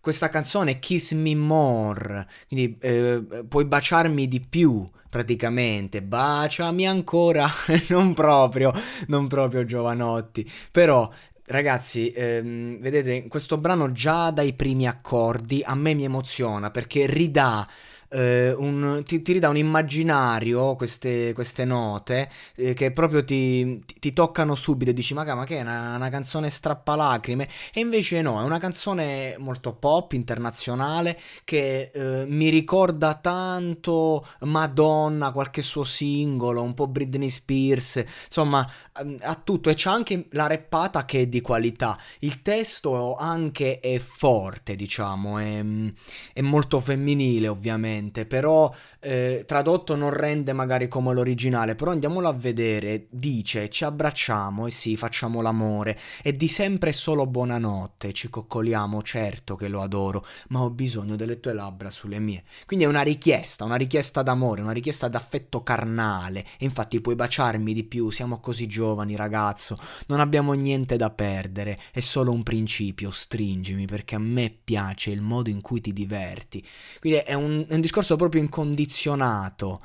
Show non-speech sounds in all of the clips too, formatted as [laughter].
questa canzone Kiss Me More, quindi eh, puoi baciarmi di più praticamente, baciami ancora, [laughs] non proprio, non proprio Giovanotti, però Ragazzi, ehm, vedete, questo brano già dai primi accordi a me mi emoziona perché ridà eh, un, ti, ti, ridà un immaginario, queste, queste note, eh, che proprio ti, ti, toccano subito e dici ma, ma che è una, una, canzone strappalacrime? E invece no, è una canzone molto pop, internazionale, che eh, mi ricorda tanto Madonna, qualche suo singolo, un po' Britney Spears, insomma ehm, ha tutto e c'è anche la reppata che è di qualità. Il testo anche è forte, diciamo, è, è molto femminile ovviamente ovviamente, però eh, tradotto non rende magari come l'originale, però andiamolo a vedere, dice ci abbracciamo e sì, facciamo l'amore, e di sempre solo buonanotte, ci coccoliamo, certo che lo adoro, ma ho bisogno delle tue labbra sulle mie. Quindi è una richiesta, una richiesta d'amore, una richiesta d'affetto carnale, e infatti puoi baciarmi di più, siamo così giovani ragazzo, non abbiamo niente da perdere, è solo un principio, stringimi perché a me piace il modo in cui ti diverti. Quindi è un, è un discorso proprio incondizionato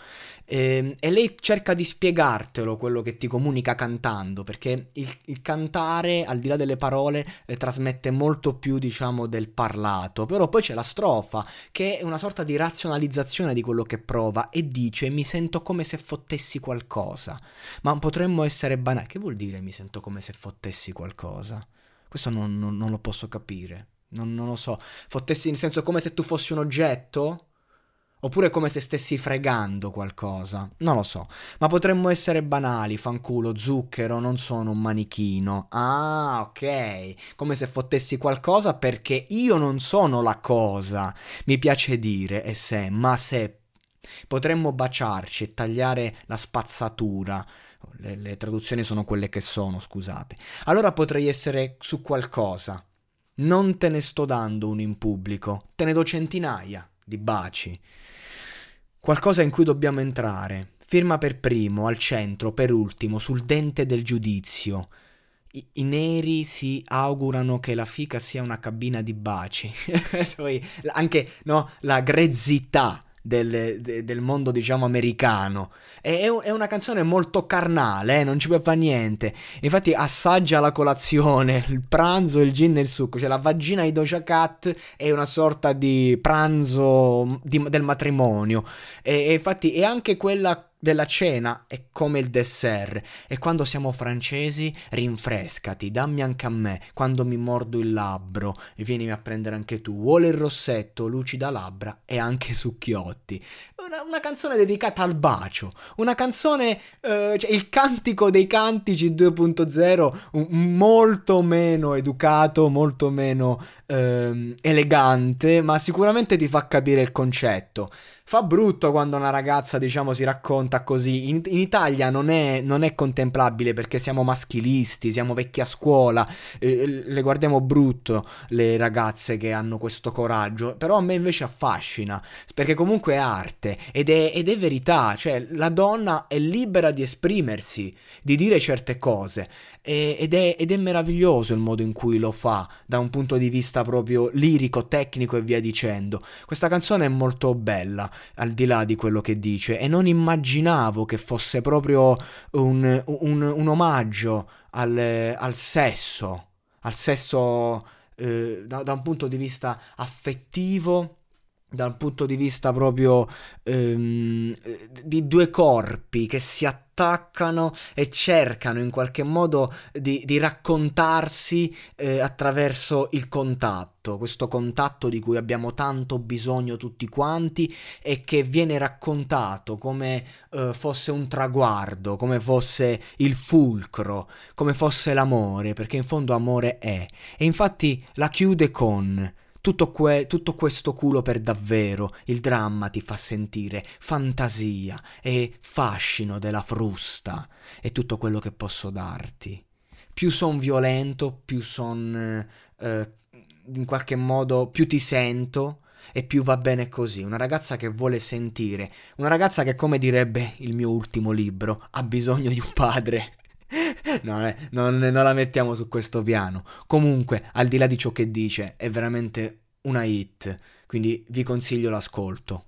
eh, e lei cerca di spiegartelo quello che ti comunica cantando, perché il, il cantare, al di là delle parole, eh, trasmette molto più, diciamo, del parlato, però poi c'è la strofa, che è una sorta di razionalizzazione di quello che prova e dice mi sento come se fottessi qualcosa, ma potremmo essere banali. Che vuol dire mi sento come se fottessi qualcosa? Questo non, non, non lo posso capire. Non, non, lo so. Fottessi nel senso come se tu fossi un oggetto? Oppure come se stessi fregando qualcosa. Non lo so. Ma potremmo essere banali, fanculo, zucchero, non sono un manichino. Ah, ok. Come se fottessi qualcosa perché io non sono la cosa. Mi piace dire, e se, ma se potremmo baciarci e tagliare la spazzatura. Le, le traduzioni sono quelle che sono, scusate. Allora potrei essere su qualcosa. Non te ne sto dando uno in pubblico, te ne do centinaia di baci. Qualcosa in cui dobbiamo entrare. Firma per primo, al centro, per ultimo, sul dente del giudizio. I, I, neri si augurano che la fica sia una cabina di baci. [laughs] anche no, la grezzità del, de, del mondo, diciamo, americano. È, è, una canzone molto carnale, eh? non ci può fare niente. Infatti, assaggia la colazione, il pranzo, il gin e il succo. Cioè, la vagina di Doja Cat è una sorta di pranzo di, del matrimonio. E, e infatti, è anche quella della cena è come il dessert e quando siamo francesi rinfrescati, dammi anche a me, quando mi mordo il labbro e vieni a prendere anche tu, vuole il rossetto, lucida labbra e anche succhiotti. Una, una canzone dedicata al bacio, una canzone, eh, cioè il cantico dei cantici 2.0 molto meno educato, molto meno eh, elegante, ma sicuramente ti fa capire il concetto. Fa brutto quando una ragazza, diciamo, si racconta così. In, in Italia non è, non è, contemplabile perché siamo maschilisti, siamo vecchi a scuola, eh, le guardiamo brutto le ragazze che hanno questo coraggio. Però a me invece affascina, perché comunque è arte ed è, ed è verità. Cioè, la donna è libera di esprimersi, di dire certe cose. E, ed, è, ed è meraviglioso il modo in cui lo fa, da un punto di vista proprio lirico, tecnico e via dicendo. Questa canzone è molto bella al di là di quello che dice e non immaginavo che fosse proprio un, un, un omaggio al, al, sesso, al sesso eh, da, da un punto di vista affettivo dal punto di vista proprio ehm, di due corpi che si attaccano e cercano in qualche modo di, di raccontarsi eh, attraverso il contatto, questo contatto di cui abbiamo tanto bisogno tutti quanti e che viene raccontato come eh, fosse un traguardo, come fosse il fulcro, come fosse l'amore, perché in fondo amore è. E infatti la chiude con tutto, que- tutto questo culo per davvero, il dramma ti fa sentire fantasia e fascino della frusta, è tutto quello che posso darti. Più son violento, più son... Eh, in qualche modo più ti sento e più va bene così. Una ragazza che vuole sentire, una ragazza che, come direbbe il mio ultimo libro, ha bisogno di un padre. [laughs] no, eh, non, non la mettiamo su questo piano. Comunque, al di là di ciò che dice, è veramente una hit, quindi vi consiglio l'ascolto.